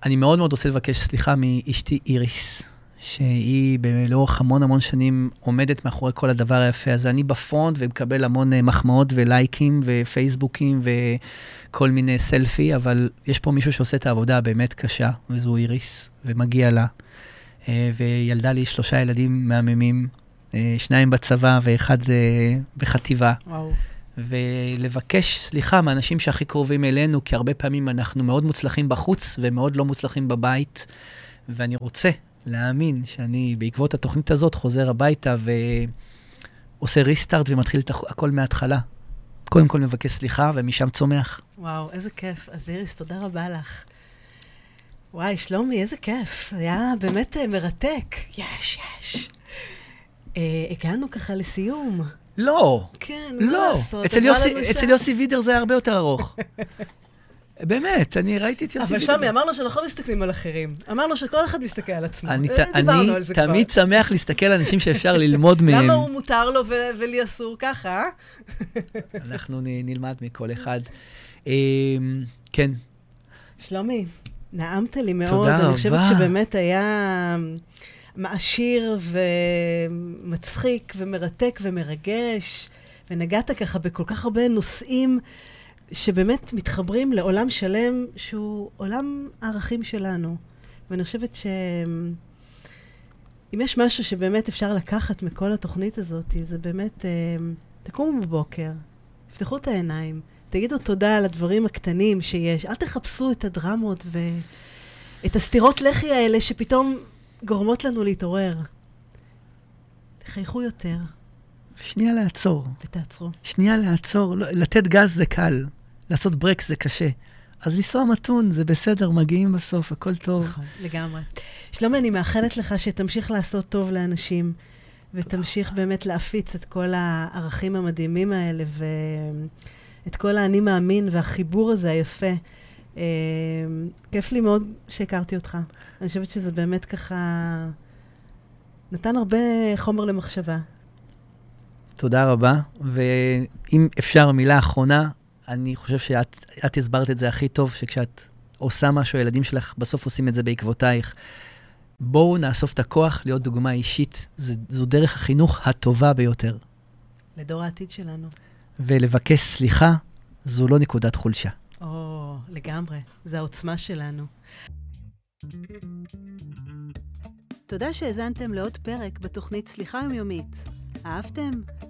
אני מאוד מאוד רוצה לבקש סליחה מאשתי איריס, שהיא לאורך המון המון שנים עומדת מאחורי כל הדבר היפה הזה. אני בפרונט ומקבל המון אה, מחמאות ולייקים ופייסבוקים וכל מיני סלפי, אבל יש פה מישהו שעושה את העבודה הבאמת קשה, וזו איריס, ומגיע לה. אה, וילדה לי שלושה ילדים מהממים, אה, שניים בצבא ואחד בחטיבה. וואו. ולבקש סליחה מאנשים שהכי קרובים אלינו, כי הרבה פעמים אנחנו מאוד מוצלחים בחוץ ומאוד לא מוצלחים בבית, ואני רוצה להאמין שאני בעקבות התוכנית הזאת חוזר הביתה ועושה ריסטארט ומתחיל את הכל מההתחלה. קודם כל מבקש סליחה ומשם צומח. וואו, איזה כיף. אז איריס, תודה רבה לך. וואי, שלומי, איזה כיף. היה באמת אה, מרתק. יש, יש. אה, הגענו ככה לסיום. לא. כן, מה לא. לעשות? אצל יוסי, אצל. יוסי וידר זה היה הרבה יותר ארוך. באמת, אני ראיתי את יוסי אבל. שלומי, אמרנו שאנחנו לא מסתכלים על אחרים. אמרנו שכל אחד מסתכל על עצמו. אני, אה, דיברנו אני על זה כבר. תמיד שמח להסתכל על אנשים שאפשר ללמוד מהם. למה הוא מותר לו ולי אסור ככה, אה? אנחנו נלמד מכל אחד. אמ, כן, שלומי, נעמת לי מאוד. תודה אני חושבת רבה. שבאמת היה מעשיר ומצחיק ומרתק ומרגש, ונגעת ככה בכל כך הרבה נושאים שבאמת מתחברים לעולם שלם שהוא עולם הערכים שלנו. ואני חושבת שאם יש משהו שבאמת אפשר לקחת מכל התוכנית הזאת, זה באמת, אה, תקומו בבוקר, תפתחו את העיניים, תגידו תודה על הדברים הקטנים שיש, אל תחפשו את הדרמות ואת הסתירות לחי האלה שפתאום גורמות לנו להתעורר. תחייכו יותר שנייה לעצור. ותעצרו. שנייה לעצור. לא, לתת גז זה קל, לעשות ברקס זה קשה. אז לנסוע מתון, זה בסדר, מגיעים בסוף, הכל טוב. נכון, לגמרי. שלומי, אני מאחלת לך שתמשיך לעשות טוב לאנשים, ותמשיך באמת להפיץ את כל הערכים המדהימים האלה, ואת כל האני מאמין והחיבור הזה היפה. אה, כיף לי מאוד שהכרתי אותך. אני חושבת שזה באמת ככה... נתן הרבה חומר למחשבה. תודה רבה, ואם אפשר מילה אחרונה, אני חושב שאת את הסברת את זה הכי טוב, שכשאת עושה משהו, הילדים שלך בסוף עושים את זה בעקבותייך. בואו נאסוף את הכוח להיות דוגמה אישית, ז, זו דרך החינוך הטובה ביותר. לדור העתיד שלנו. ולבקש סליחה, זו לא נקודת חולשה. או, לגמרי. זה העוצמה שלנו. תודה שהאזנתם לעוד פרק בתוכנית סליחה יומיומית. אהבתם?